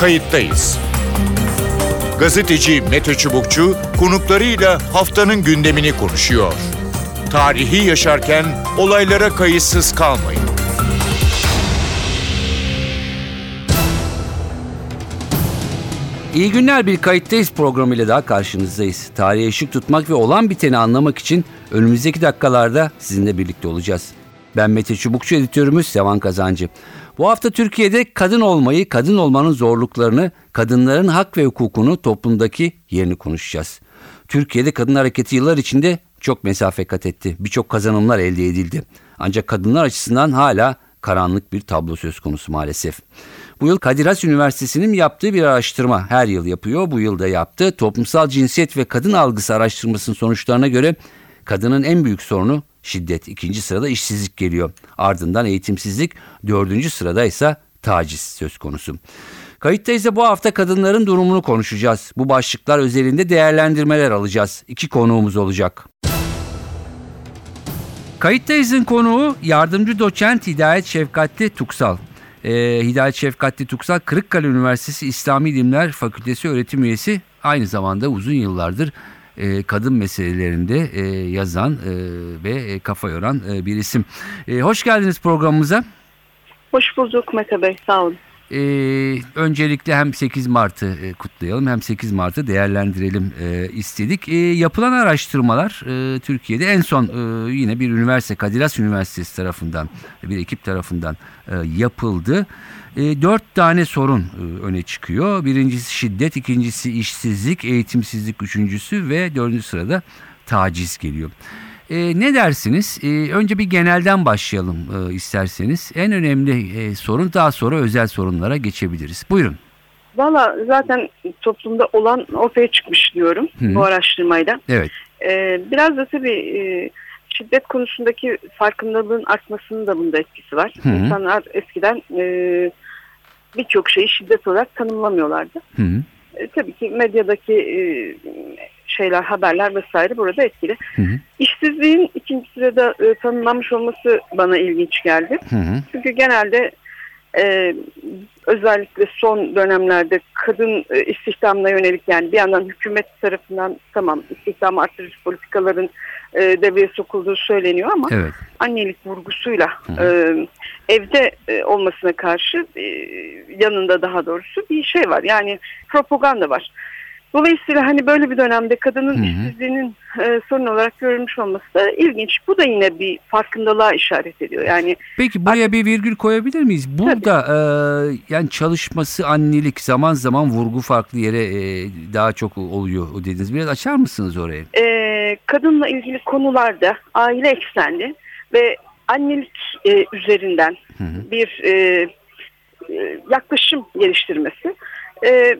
kayıttayız. Gazeteci Mete Çubukçu konuklarıyla haftanın gündemini konuşuyor. Tarihi yaşarken olaylara kayıtsız kalmayın. İyi günler bir kayıttayız programıyla daha karşınızdayız. Tarihe ışık tutmak ve olan biteni anlamak için önümüzdeki dakikalarda sizinle birlikte olacağız. Ben Mete Çubukçu editörümüz Sevan Kazancı. Bu hafta Türkiye'de kadın olmayı, kadın olmanın zorluklarını, kadınların hak ve hukukunu toplumdaki yerini konuşacağız. Türkiye'de kadın hareketi yıllar içinde çok mesafe kat etti. Birçok kazanımlar elde edildi. Ancak kadınlar açısından hala karanlık bir tablo söz konusu maalesef. Bu yıl Kadir Has Üniversitesi'nin yaptığı bir araştırma her yıl yapıyor. Bu yılda yaptı. Toplumsal cinsiyet ve kadın algısı araştırmasının sonuçlarına göre kadının en büyük sorunu şiddet. ikinci sırada işsizlik geliyor. Ardından eğitimsizlik. Dördüncü sırada ise taciz söz konusu. Kayıttayız bu hafta kadınların durumunu konuşacağız. Bu başlıklar özelinde değerlendirmeler alacağız. İki konuğumuz olacak. Kayıttayız'ın konuğu yardımcı doçent Hidayet Şefkatli Tuksal. Ee, Hidayet Şefkatli Tuksal Kırıkkale Üniversitesi İslami İlimler Fakültesi öğretim üyesi. Aynı zamanda uzun yıllardır e, kadın meselelerinde e, yazan e, ve e, kafa yoran e, bir isim. E, hoş geldiniz programımıza. Hoş bulduk Mete Bey, sağ olun. Ee, öncelikle hem 8 Mart'ı e, kutlayalım hem 8 Mart'ı değerlendirelim e, istedik. E, yapılan araştırmalar e, Türkiye'de en son e, yine bir üniversite Kadir Has Üniversitesi tarafından bir ekip tarafından e, yapıldı. E, dört tane sorun e, öne çıkıyor. Birincisi şiddet, ikincisi işsizlik, eğitimsizlik üçüncüsü ve dördüncü sırada taciz geliyor. E, ne dersiniz? E, önce bir genelden başlayalım e, isterseniz. En önemli e, sorun daha sonra özel sorunlara geçebiliriz. Buyurun. Valla zaten toplumda olan ortaya çıkmış diyorum Hı. bu araştırmayla. Evet. E, biraz da tabii e, şiddet konusundaki farkındalığın artmasının da bunda etkisi var. Hı. İnsanlar eskiden e, birçok şeyi şiddet olarak tanımlamıyorlardı. Hı. E, tabii ki medyadaki e, şeyler, haberler vesaire burada etkili. Hı hı. İşsizliğin ikinci sırada e, tanımlanmış olması bana ilginç geldi. Hı hı. Çünkü genelde e, özellikle son dönemlerde kadın e, istihdamına yönelik yani bir yandan hükümet tarafından tamam istihdam artırıcı politikaların e, devreye sokulduğu söyleniyor ama evet. annelik vurgusuyla e, evde e, olmasına karşı e, yanında daha doğrusu bir şey var yani propaganda var. Dolayısıyla hani böyle bir dönemde kadının Hı -hı. işsizliğinin e, sorun olarak görülmüş olması da ilginç. Bu da yine bir farkındalığa işaret ediyor. Yani Peki buraya bir virgül koyabilir miyiz? Burada e, yani çalışması annelik zaman zaman vurgu farklı yere e, daha çok oluyor dediniz. Biraz açar mısınız orayı? E, kadınla ilgili konularda aile eksenli ve annelik e, üzerinden Hı -hı. bir e, e yaklaşım geliştirmesi. E,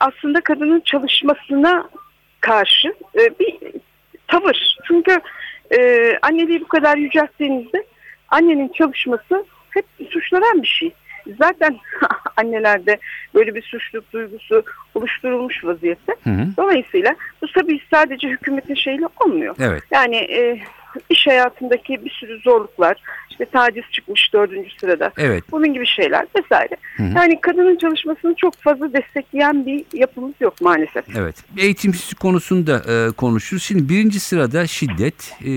aslında kadının çalışmasına karşı e, bir tavır. Çünkü e, anneliği bu kadar yücelttiğinizde annenin çalışması hep suçlanan bir şey. Zaten annelerde böyle bir suçluluk duygusu oluşturulmuş vaziyette. Hı hı. Dolayısıyla bu tabii sadece hükümetin şeyle olmuyor. Evet. Yani e, iş hayatındaki bir sürü zorluklar, işte taciz çıkmış dördüncü sırada. Evet. Bunun gibi şeyler vesaire. Hı hı. Yani kadının çalışmasını çok fazla destekleyen bir yapımız yok maalesef. Evet. Eğitimsizlik konusunda e, konuşuruz. Şimdi birinci sırada şiddet e,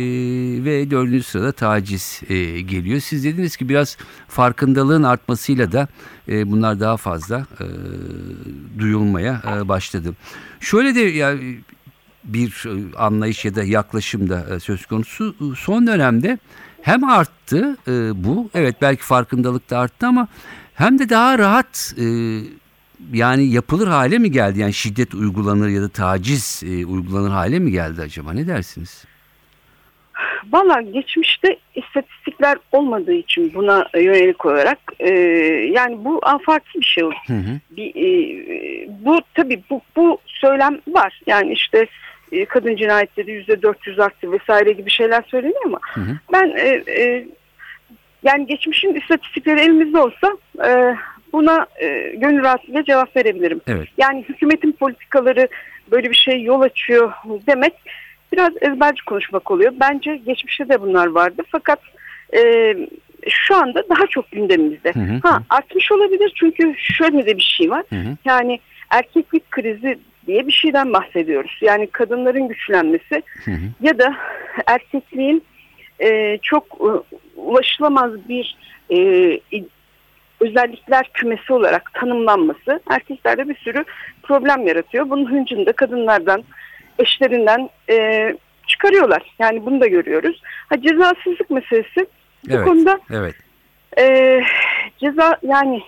ve dördüncü sırada taciz e, geliyor. Siz dediniz ki biraz farkındalığın artmasıyla da e, bunlar daha fazla e, duyulmaya e, başladı. Şöyle de yani bir e, anlayış ya da yaklaşım da e, söz konusu. Son dönemde hem arttı e, bu, evet belki farkındalık da arttı ama hem de daha rahat yani yapılır hale mi geldi? Yani şiddet uygulanır ya da taciz uygulanır hale mi geldi acaba? Ne dersiniz? Valla geçmişte istatistikler olmadığı için buna yönelik olarak e, yani bu afaki bir şey olur. Hı hı. Bir, e, bu tabii bu, bu söylem var. Yani işte e, kadın cinayetleri yüzde 400 arttı vesaire gibi şeyler söyleniyor ama hı hı. ben e, e, yani geçmişin istatistikleri elimizde olsa e, buna e, gönül rahatlığıyla cevap verebilirim. Evet. Yani hükümetin politikaları böyle bir şey yol açıyor demek biraz ezberci konuşmak oluyor. Bence geçmişte de bunlar vardı fakat e, şu anda daha çok gündemimizde. Hı hı. Ha artmış olabilir çünkü şöyle de bir şey var. Hı hı. Yani erkeklik krizi diye bir şeyden bahsediyoruz. Yani kadınların güçlenmesi Hı hı. ya da erkekliğin e, çok e, ulaşılamaz bir e, özellikler kümesi olarak tanımlanması erkeklerde bir sürü problem yaratıyor. Bunun hıncını da kadınlardan, eşlerinden e, çıkarıyorlar. Yani bunu da görüyoruz. Ha, cezasızlık meselesi bu Evet. konuda Evet. e, ceza yani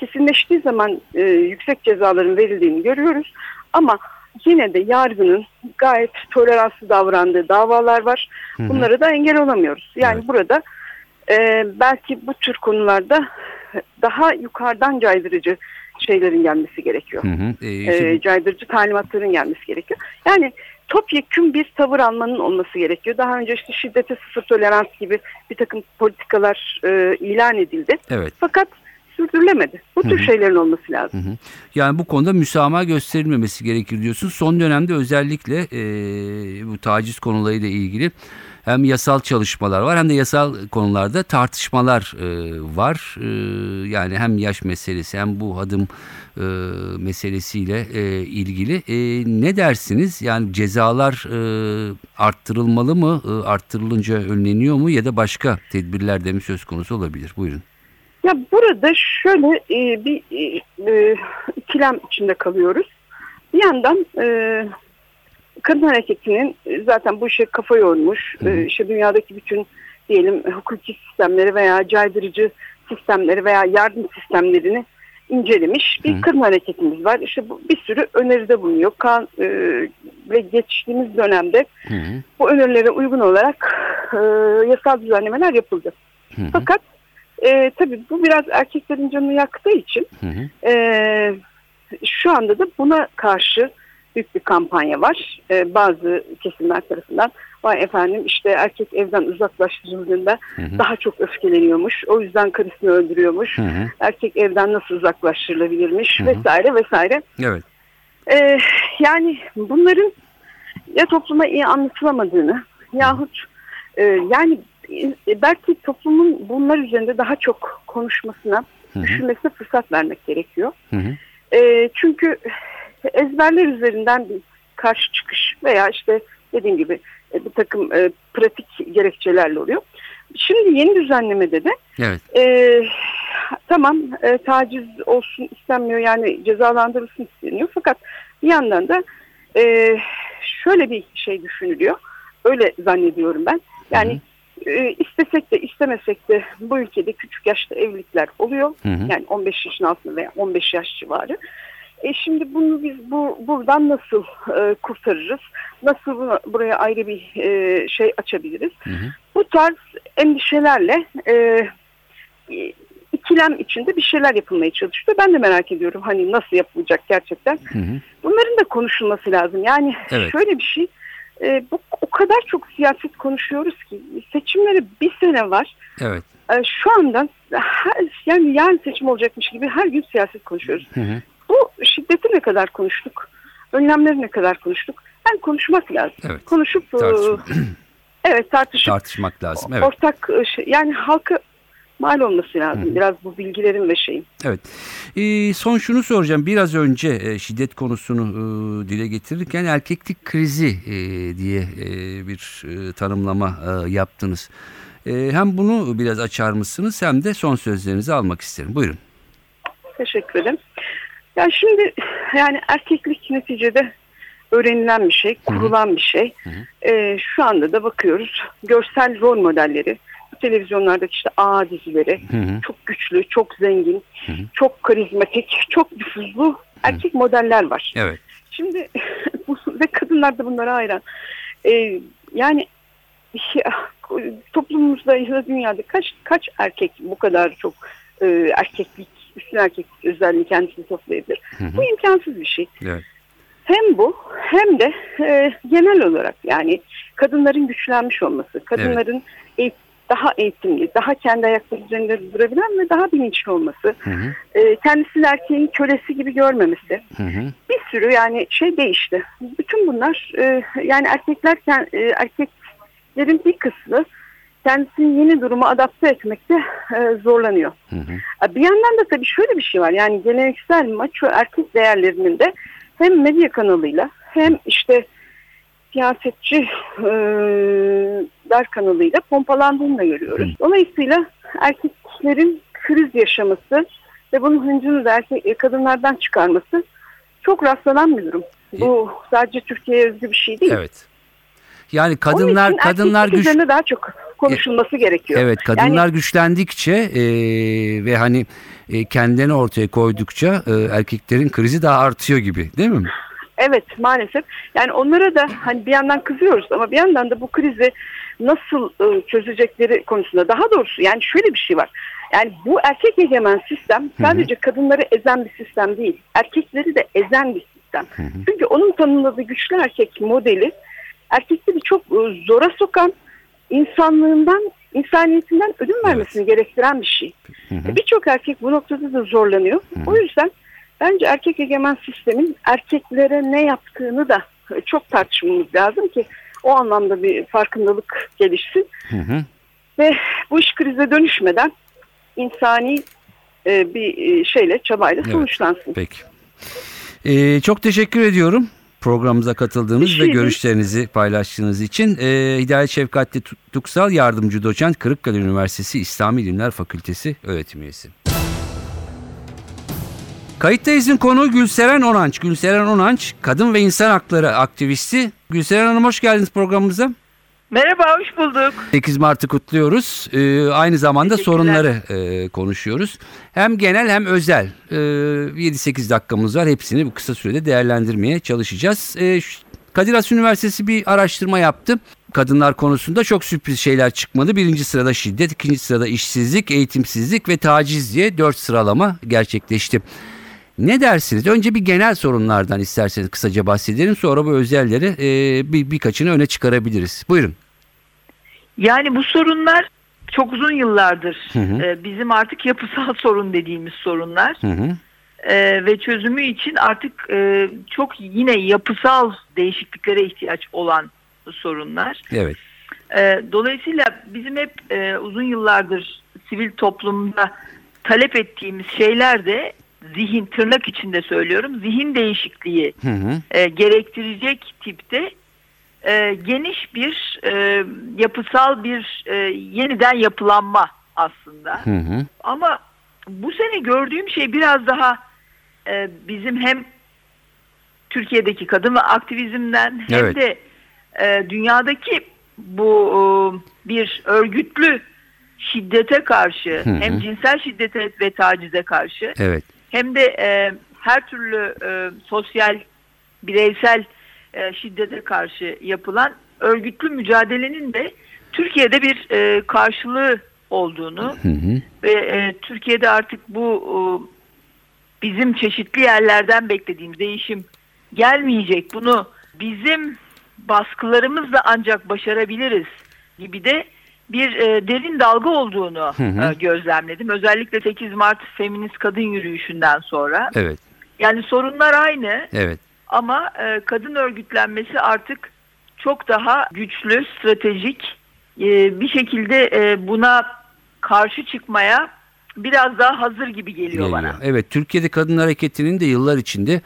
kesinleştiği zaman e, yüksek cezaların verildiğini görüyoruz. Ama yine de yargının gayet toleranslı davrandığı davalar var. Hı hı. Bunlara da engel olamıyoruz. Yani Evet. burada e, belki bu tür konularda daha yukarıdan caydırıcı şeylerin gelmesi gerekiyor. Hı hı. Ee, E, işte- caydırıcı talimatların gelmesi gerekiyor. Yani topyekun bir tavır almanın olması gerekiyor. Daha önce işte şiddete sıfır tolerans gibi bir takım politikalar e, ilan edildi. evet. Fakat sürdürülemedi. Bu tür Hı hı. şeylerin olması lazım. Hı hı. Yani bu konuda müsamaha gösterilmemesi gerekir diyorsun. Son dönemde özellikle e, bu taciz konularıyla ilgili hem yasal çalışmalar var hem de yasal konularda tartışmalar e, var. E, yani hem yaş meselesi hem bu adım e, meselesiyle e, ilgili. E, ne dersiniz? Yani cezalar e, arttırılmalı mı? E, arttırılınca önleniyor mu? Ya da başka tedbirler de mi söz konusu olabilir? Buyurun. Ya burada şöyle e, bir e, e, ikilem içinde kalıyoruz. Bir yandan e, kadın hareketinin e, zaten bu işe kafa yormuş, e, işte dünyadaki bütün diyelim hukuki sistemleri veya caydırıcı sistemleri veya yardım sistemlerini incelemiş bir Hı. kadın hareketimiz var. İşte bu bir sürü öneride bulunuyor. Kan, e, ve geçtiğimiz dönemde Hı bu önerilere uygun olarak e, yasal düzenlemeler yapıldı. Hı. Fakat e, tabii bu biraz erkeklerin canını yaktığı için Hı hı. e, şu anda da buna karşı büyük bir kampanya var. E, bazı kesimler tarafından vay efendim işte erkek evden uzaklaştırıldığında Hı hı. daha çok öfkeleniyormuş. O yüzden karısını öldürüyormuş. Hı hı. Erkek evden nasıl uzaklaştırılabilirmiş Hı hı. vesaire vesaire. Evet. E, yani bunların ya topluma iyi anlatılamadığını yahut e, yani belki toplumun bunlar üzerinde daha çok konuşmasına, Hı hı. düşünmesine fırsat vermek gerekiyor. E, çünkü ezberler üzerinden bir karşı çıkış veya işte dediğim gibi e, bir takım e, pratik gerekçelerle oluyor. Şimdi yeni düzenlemede de Evet. e, tamam e, taciz olsun istenmiyor yani cezalandırılsın isteniyor fakat bir yandan da e, şöyle bir şey düşünülüyor. Öyle zannediyorum ben. Yani e, istesek de istemesek de bu ülkede küçük yaşta evlilikler oluyor. Hı hı. Yani 15 yaşın altında veya 15 yaş civarı. E şimdi bunu biz bu buradan nasıl e, kurtarırız? Nasıl buna- buraya ayrı bir e, şey açabiliriz? Hı hı. Bu tarz endişelerle e, e, ikilem içinde bir şeyler yapılmaya çalışıyor. Ben de merak ediyorum hani nasıl yapılacak gerçekten. Hı hı. Bunların da konuşulması lazım. Yani Evet. şöyle bir şey e, bu o kadar çok siyaset konuşuyoruz ki seçimlere bir sene var. Evet. E, şu anda her, yani yarın seçim olacakmış gibi her gün siyaset konuşuyoruz. Hı hı. Bu şiddeti ne kadar konuştuk? Önlemleri ne kadar konuştuk? Yani konuşmak lazım. Evet. Konuşup e, Tartışma- evet tartışıp Tartışmak lazım. Evet. ortak e, şey, yani halka mal olması lazım. Biraz bu bilgilerin ve şeyin. Evet. Ee, son şunu soracağım. Biraz önce e, şiddet konusunu e, dile getirirken erkeklik krizi e, diye e, bir e, tanımlama e, yaptınız. E, hem bunu biraz açar mısınız hem de son sözlerinizi almak isterim. Buyurun. Teşekkür ederim. Ya şimdi yani erkeklik neticede öğrenilen bir şey, kurulan bir şey. Ee, şu anda da bakıyoruz görsel rol modelleri, televizyonlardaki işte A dizileri Hı hı. çok güçlü, çok zengin, çok karizmatik, çok nüfuzlu erkek modeller var. Evet. Şimdi bu- ve kadınlar da bunlara hayran. Ee, yani ya, toplumumuzda ya da dünyada kaç kaç erkek bu kadar çok e, erkeklik, üstün erkeklik özelliği kendisini toplayabilir? hı. Bu imkansız bir şey. Evet. Hem bu hem de e, genel olarak yani kadınların güçlenmiş olması, kadınların eğit- daha eğitimli, daha kendi ayakları üzerinde durabilen ve daha bilinçli olması, Hı hı. e, kendisini erkeğin kölesi gibi görmemesi, Hı hı. bir sürü yani şey değişti. Bütün bunlar e, yani erkeklerken e, erkeklerin bir kısmı kendisini yeni duruma adapte etmekte e, zorlanıyor. Hı hı. Bir yandan da tabii şöyle bir şey var. Yani geleneksel maço erkek değerlerinin de hem medya kanalıyla hem işte siyasetçi e, kanalıyla pompalandığını da görüyoruz. Dolayısıyla erkeklerin kriz yaşaması ve bunun hıncını da erkek, e, kadınlardan çıkarması çok rastlanan bir durum. Bu sadece Türkiye'ye özgü bir şey değil. Evet. Yani kadınlar kadınlar güç daha çok konuşulması gerekiyor. Evet kadınlar Yani- güçlendikçe e, ve hani e, kendilerini ortaya koydukça e, erkeklerin krizi daha artıyor gibi değil mi? Evet maalesef. Yani onlara da hani bir yandan kızıyoruz ama bir yandan da bu krizi nasıl e, çözecekleri konusunda daha doğrusu yani şöyle bir şey var. Yani bu erkek egemen sistem sadece kadınları ezen bir sistem değil. Erkekleri de ezen bir sistem. Çünkü onun tanımladığı güçlü erkek modeli erkekleri çok e, zora sokan insanlığından insaniyetinden ödün vermesini gerektiren bir şey. Birçok erkek bu noktada da zorlanıyor. O yüzden bence erkek egemen sistemin erkeklere ne yaptığını da çok tartışmamız lazım ki o anlamda bir farkındalık gelişsin. Hı hı. Ve bu iş krize dönüşmeden insani e, bir e, şeyle çabayla Evet. sonuçlansın. Peki. E, çok teşekkür ediyorum programımıza katıldığınız şey ve görüşlerinizi paylaştığınız için. E, Hidayet Şefkatli Tuksal Yardımcı Doçent Kırıkkale Üniversitesi İslam İlimler Fakültesi öğretim üyesi. Kayıttayız'ın konuğu Gülseren Onanç. Gülseren Onanç, kadın ve insan hakları aktivisti. Gülseren Hanım hoş geldiniz programımıza. Merhaba, hoş bulduk. 8 Mart'ı kutluyoruz. Ee, aynı zamanda sorunları e, konuşuyoruz. Hem genel hem özel. Ee, 7-8 dakikamız var. Hepsini bu kısa sürede değerlendirmeye çalışacağız. Ee, Kadir Has Üniversitesi bir araştırma yaptı. Kadınlar konusunda çok sürpriz şeyler çıkmadı. Birinci sırada şiddet, ikinci sırada işsizlik, eğitimsizlik ve taciz diye dört sıralama gerçekleşti. Ne dersiniz? Önce bir genel sorunlardan isterseniz kısaca bahsedelim. Sonra bu özelleri e, bir, birkaçını öne çıkarabiliriz. Buyurun. Yani bu sorunlar çok uzun yıllardır Hı hı. e, bizim artık yapısal sorun dediğimiz sorunlar Hı hı. E, ve çözümü için artık e, çok yine yapısal değişikliklere ihtiyaç olan sorunlar. Evet. E, dolayısıyla bizim hep e, uzun yıllardır sivil toplumda talep ettiğimiz şeyler de zihin tırnak içinde söylüyorum zihin değişikliği Hı hı. e, gerektirecek tipte e, geniş bir e, yapısal bir e, yeniden yapılanma aslında. Hı hı. Ama bu sene gördüğüm şey biraz daha e, bizim hem Türkiye'deki kadın ve aktivizmden hem Evet. de e, dünyadaki bu e, bir örgütlü şiddete karşı Hı hı. hem cinsel şiddete ve tacize karşı Evet. Hem de e, her türlü e, sosyal, bireysel e, şiddete karşı yapılan örgütlü mücadelenin de Türkiye'de bir e, karşılığı olduğunu Hı hı. ve e, Türkiye'de artık bu e, bizim çeşitli yerlerden beklediğimiz değişim gelmeyecek. Bunu bizim baskılarımızla ancak başarabiliriz gibi de bir e, derin dalga olduğunu Hı hı. e, gözlemledim. Özellikle 8 Mart Feminist Kadın Yürüyüşü'nden sonra. Evet. Yani sorunlar aynı Evet. ama e, kadın örgütlenmesi artık çok daha güçlü, stratejik e, bir şekilde e, buna karşı çıkmaya biraz daha hazır gibi geliyor, Geliyor. bana. Evet. Türkiye'de kadın hareketinin de yıllar içinde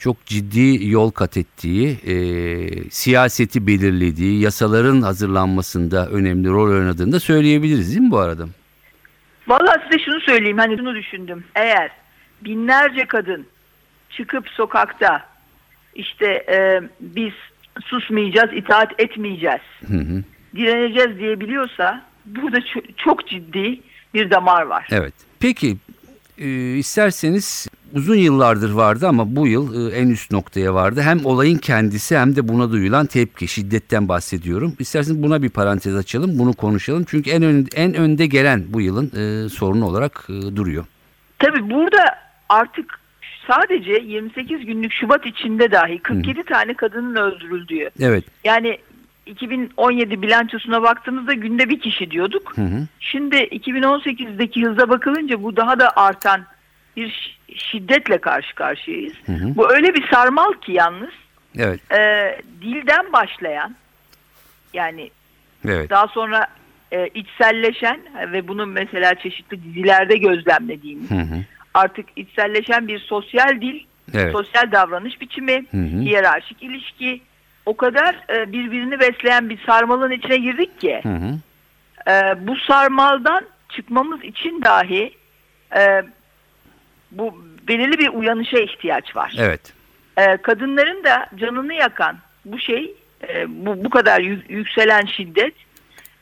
çok ciddi yol kat ettiği, e, siyaseti belirlediği, yasaların hazırlanmasında önemli rol oynadığını da söyleyebiliriz değil mi bu arada? Vallahi size şunu söyleyeyim hani şunu düşündüm. Eğer binlerce kadın çıkıp sokakta işte e, biz susmayacağız, itaat etmeyeceğiz, Hı hı. direneceğiz diyebiliyorsa burada ço- çok ciddi bir damar var. Evet. Peki e, isterseniz uzun yıllardır vardı ama bu yıl e, en üst noktaya vardı. Hem olayın kendisi hem de buna duyulan tepki, şiddetten bahsediyorum. İsterseniz buna bir parantez açalım, bunu konuşalım. Çünkü en ön, en önde gelen bu yılın e, sorunu olarak e, duruyor. Tabii burada artık sadece 28 günlük Şubat içinde dahi 47 tane kadının öldürüldüğü. Evet. Yani 2017 bilançosuna baktığımızda günde bir kişi diyorduk. Hı hı. Şimdi 2018'deki hıza bakılınca bu daha da artan bir şiddetle karşı karşıyayız. Hı hı. Bu öyle bir sarmal ki yalnız Evet. e, dilden başlayan yani Evet. daha sonra e, içselleşen ve bunu mesela çeşitli dizilerde gözlemlediğimiz Hı hı. artık içselleşen bir sosyal dil, Evet. sosyal davranış biçimi, Hı hı. hiyerarşik ilişki o kadar e, birbirini besleyen bir sarmalın içine girdik ki Hı hı. e, bu sarmaldan çıkmamız için dahi e, bu belirli bir uyanışa ihtiyaç var. Evet. E, kadınların da canını yakan bu şey, e, bu bu kadar yü- yükselen şiddet,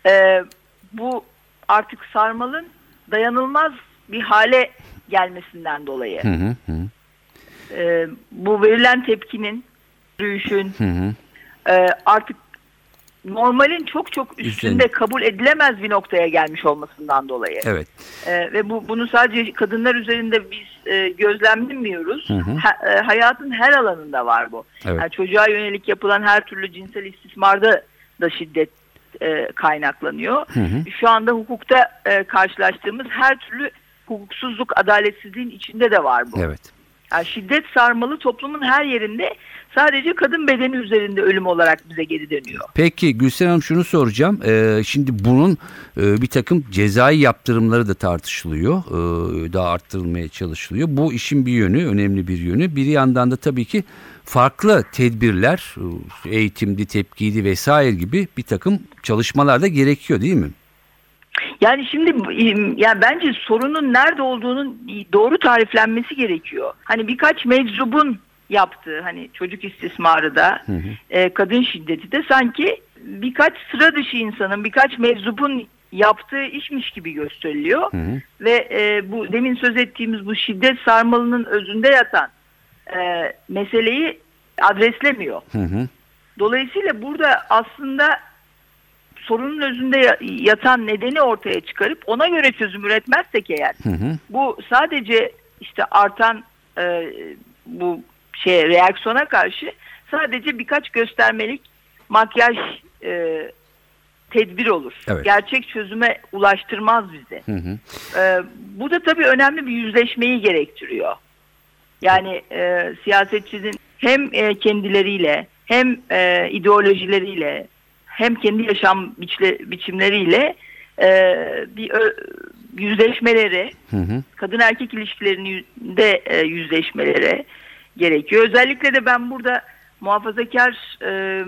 e, bu artık sarmalın dayanılmaz bir hale gelmesinden dolayı. Hı hı. Hı E, bu verilen tepkinin, yürüyüşün hı. hı. e, artık normalin çok çok üstünde kabul edilemez bir noktaya gelmiş olmasından dolayı. Evet. E, ve bu bunu sadece kadınlar üzerinde biz e, gözlemlemiyoruz. Hı hı. Ha- e, hayatın her alanında var bu. Evet. Yani çocuğa yönelik yapılan her türlü cinsel istismarda da şiddet e, kaynaklanıyor. Hı hı. Şu anda hukukta e, karşılaştığımız her türlü hukuksuzluk, adaletsizliğin içinde de var bu. Evet. Yani şiddet sarmalı toplumun her yerinde sadece kadın bedeni üzerinde ölüm olarak bize geri dönüyor. Peki Gülsen Hanım şunu soracağım. Ee, şimdi bunun e, bir takım cezai yaptırımları da tartışılıyor. Ee, daha arttırılmaya çalışılıyor. Bu işin bir yönü, önemli bir yönü. Bir yandan da tabii ki farklı tedbirler, e, eğitimdi, tepkiydi vesaire gibi bir takım çalışmalar da gerekiyor değil mi? Yani şimdi yani bence sorunun nerede olduğunun doğru tariflenmesi gerekiyor. Hani birkaç meczubun yaptığı hani çocuk istismarı da e, kadın şiddeti de sanki birkaç sıra dışı insanın birkaç meczubun yaptığı işmiş gibi gösteriliyor. Hı hı. Ve e, bu demin söz ettiğimiz bu şiddet sarmalının özünde yatan e, meseleyi adreslemiyor. Hı hı. Dolayısıyla burada aslında sorunun özünde ya- yatan nedeni ortaya çıkarıp ona göre çözüm üretmezsek eğer Hı hı. bu sadece işte artan e, bu şeye reaksiyona karşı sadece birkaç göstermelik makyaj e, tedbir olur. Evet. Gerçek çözüme ulaştırmaz bizi. Hı hı. Ee, bu da tabii önemli bir yüzleşmeyi gerektiriyor. Yani e, siyasetçinin hem e, kendileriyle hem e, ideolojileriyle hem kendi yaşam biçle, biçimleriyle e, bir ö, yüzleşmeleri, Hı hı. kadın erkek ilişkilerinde e, yüzleşmeleri gerekiyor. Özellikle de ben burada muhafazakar e,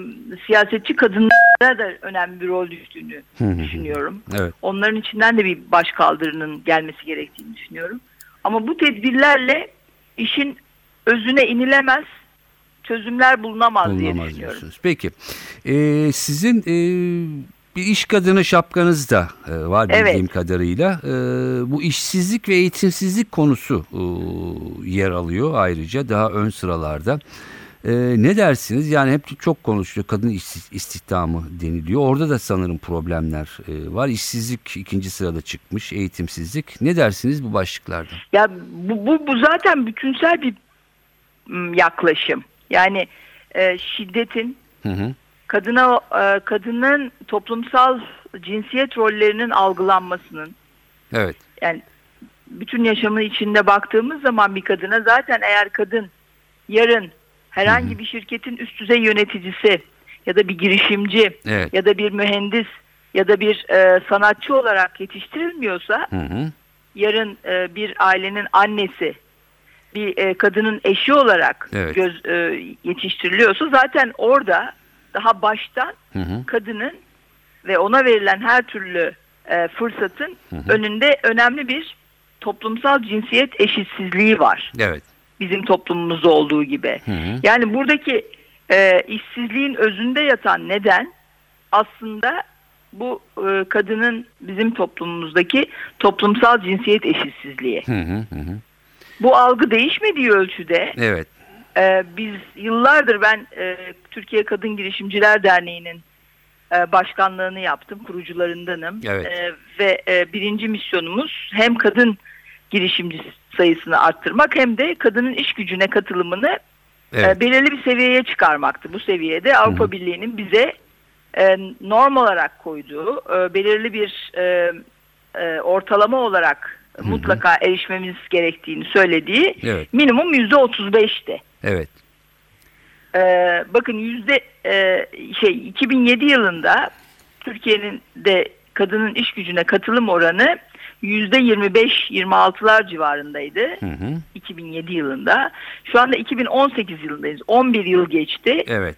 siyasetçi kadınlara da önemli bir rol düştüğünü Hı hı. düşünüyorum. Evet. Onların içinden de bir baş kaldırının gelmesi gerektiğini düşünüyorum. Ama bu tedbirlerle işin özüne inilemez, çözümler bulunamaz, diye Bulunamaz düşünüyorum. diyorsunuz. Peki. Ee, sizin e, bir iş kadını şapkanız da e, var bildiğim Evet. kadarıyla. E, bu işsizlik ve eğitimsizlik konusu e, yer alıyor ayrıca daha ön sıralarda. E, ne dersiniz? Yani hep çok konuşuluyor kadın işsiz, istihdamı deniliyor. Orada da sanırım problemler e, var. İşsizlik ikinci sırada çıkmış, eğitimsizlik. Ne dersiniz bu başlıklarda? Ya bu, bu, bu zaten bütünsel bir yaklaşım. Yani e, şiddetin Hı hı. kadına e, kadının toplumsal cinsiyet rollerinin algılanmasının Evet. yani bütün yaşamı içinde baktığımız zaman bir kadına zaten eğer kadın yarın herhangi bir şirketin üst düzey yöneticisi ya da bir girişimci Evet. ya da bir mühendis ya da bir e, sanatçı olarak yetiştirilmiyorsa Hı hı. yarın e, bir ailenin annesi bir e, kadının eşi olarak Evet. göz e, yetiştiriliyorsa zaten orada daha baştan Hı hı. kadının ve ona verilen her türlü e, fırsatın önünde önemli bir toplumsal cinsiyet eşitsizliği var. Evet. Bizim toplumumuzda olduğu gibi. Hı hı. Yani buradaki e, işsizliğin özünde yatan neden aslında bu e, kadının bizim toplumumuzdaki toplumsal cinsiyet eşitsizliği. Hı hı. Hı hı. Bu algı değişmediği ölçüde Evet. ee, biz yıllardır ben e, Türkiye Kadın Girişimciler Derneği'nin e, başkanlığını yaptım, kurucularındanım. Evet. E, ve e, birinci misyonumuz hem kadın girişimci sayısını arttırmak hem de kadının iş gücüne katılımını Evet. e, belirli bir seviyeye çıkarmaktı. Bu seviyede Avrupa Birliği'nin bize e, norm olarak koyduğu e, belirli bir e, e, ortalama olarak mutlaka erişmemiz gerektiğini söylediği Evet. minimum yüzde otuz beşti. Evet. bakın yüzde e, şey 2007 yılında Türkiye'nin de kadının iş gücüne katılım oranı %25-26'lar civarındaydı. Hı hı. 2007 yılında. Şu anda 2018 yılındayız. 11 yıl geçti. Evet.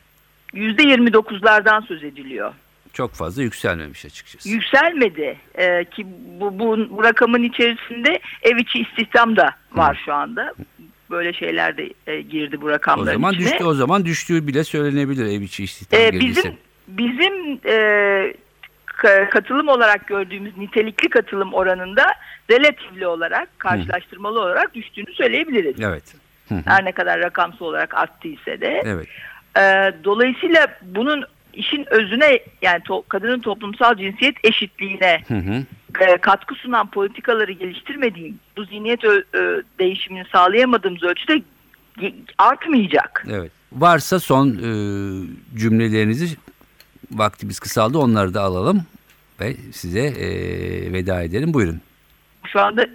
%29'lardan söz ediliyor. Çok fazla yükselmemiş açıkçası. Yükselmedi Ee, ki bu, bu, bu rakamın içerisinde ev içi istihdam da var şu anda. Böyle şeyler de e, girdi bu o rakamların zaman içine. düştü o zaman düştüğü bile söylenebilir ev içi istihdam Ee, gelirse. bizim bizim e, ka- katılım olarak gördüğümüz nitelikli katılım oranında relatifli olarak karşılaştırmalı olarak düştüğünü söyleyebiliriz. Evet. Hı hı. Her ne kadar rakamsal olarak arttıysa de. Evet. Ee, dolayısıyla bunun işin özüne yani to- kadının toplumsal cinsiyet eşitliğine Hı hı. e, katkı sunan politikaları geliştirmediğim, bu zihniyet ö- ö, değişimini sağlayamadığımız ölçüde artmayacak. Evet. Varsa son e, cümlelerinizi vaktimiz kısaldı onları da alalım ve size e, veda edelim. Buyurun. Şu anda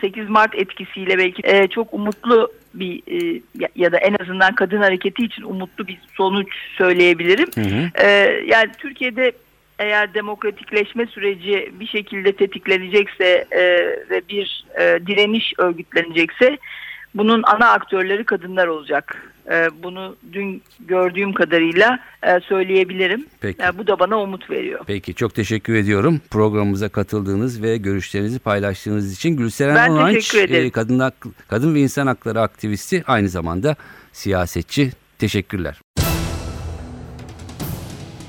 8 Mart etkisiyle belki e, çok umutlu bir e, ya, da en azından kadın hareketi için umutlu bir sonuç söyleyebilirim. Hı hı. E, yani Türkiye'de eğer demokratikleşme süreci bir şekilde tetiklenecekse e, ve bir e, direniş örgütlenecekse bunun ana aktörleri kadınlar olacak. E, bunu dün gördüğüm kadarıyla e, söyleyebilirim. Peki. E, bu da bana umut veriyor. Peki çok teşekkür ediyorum programımıza katıldığınız ve görüşlerinizi paylaştığınız için. Gülseren Ben ederim. e, kadın, kadın ve insan hakları aktivisti aynı zamanda siyasetçi. Teşekkürler.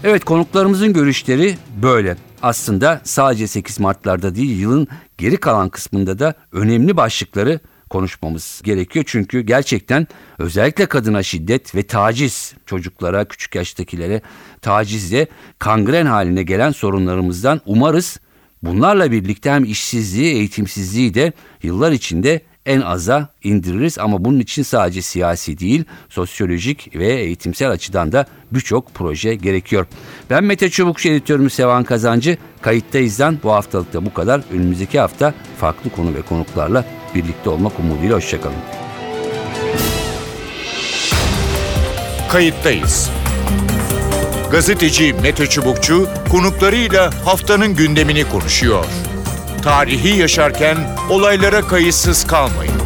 Evet konuklarımızın görüşleri böyle. Aslında sadece 8 Mart'larda değil yılın geri kalan kısmında da önemli başlıkları konuşmamız gerekiyor. Çünkü gerçekten özellikle kadına şiddet ve taciz çocuklara, küçük yaştakilere tacizle kangren haline gelen sorunlarımızdan umarız bunlarla birlikte hem işsizliği, eğitimsizliği de yıllar içinde en aza indiririz ama bunun için sadece siyasi değil, sosyolojik ve eğitimsel açıdan da birçok proje gerekiyor. Ben Mete Çubukçu editörümüz Sevan Kazancı. Kayıttayız'dan bu haftalıkta bu kadar. Önümüzdeki hafta farklı konu ve konuklarla birlikte olmak umuduyla hoşçakalın. Kayıttayız. Gazeteci Mete Çubukçu konuklarıyla haftanın gündemini konuşuyor. Tarihi yaşarken olaylara kayıtsız kalmayın.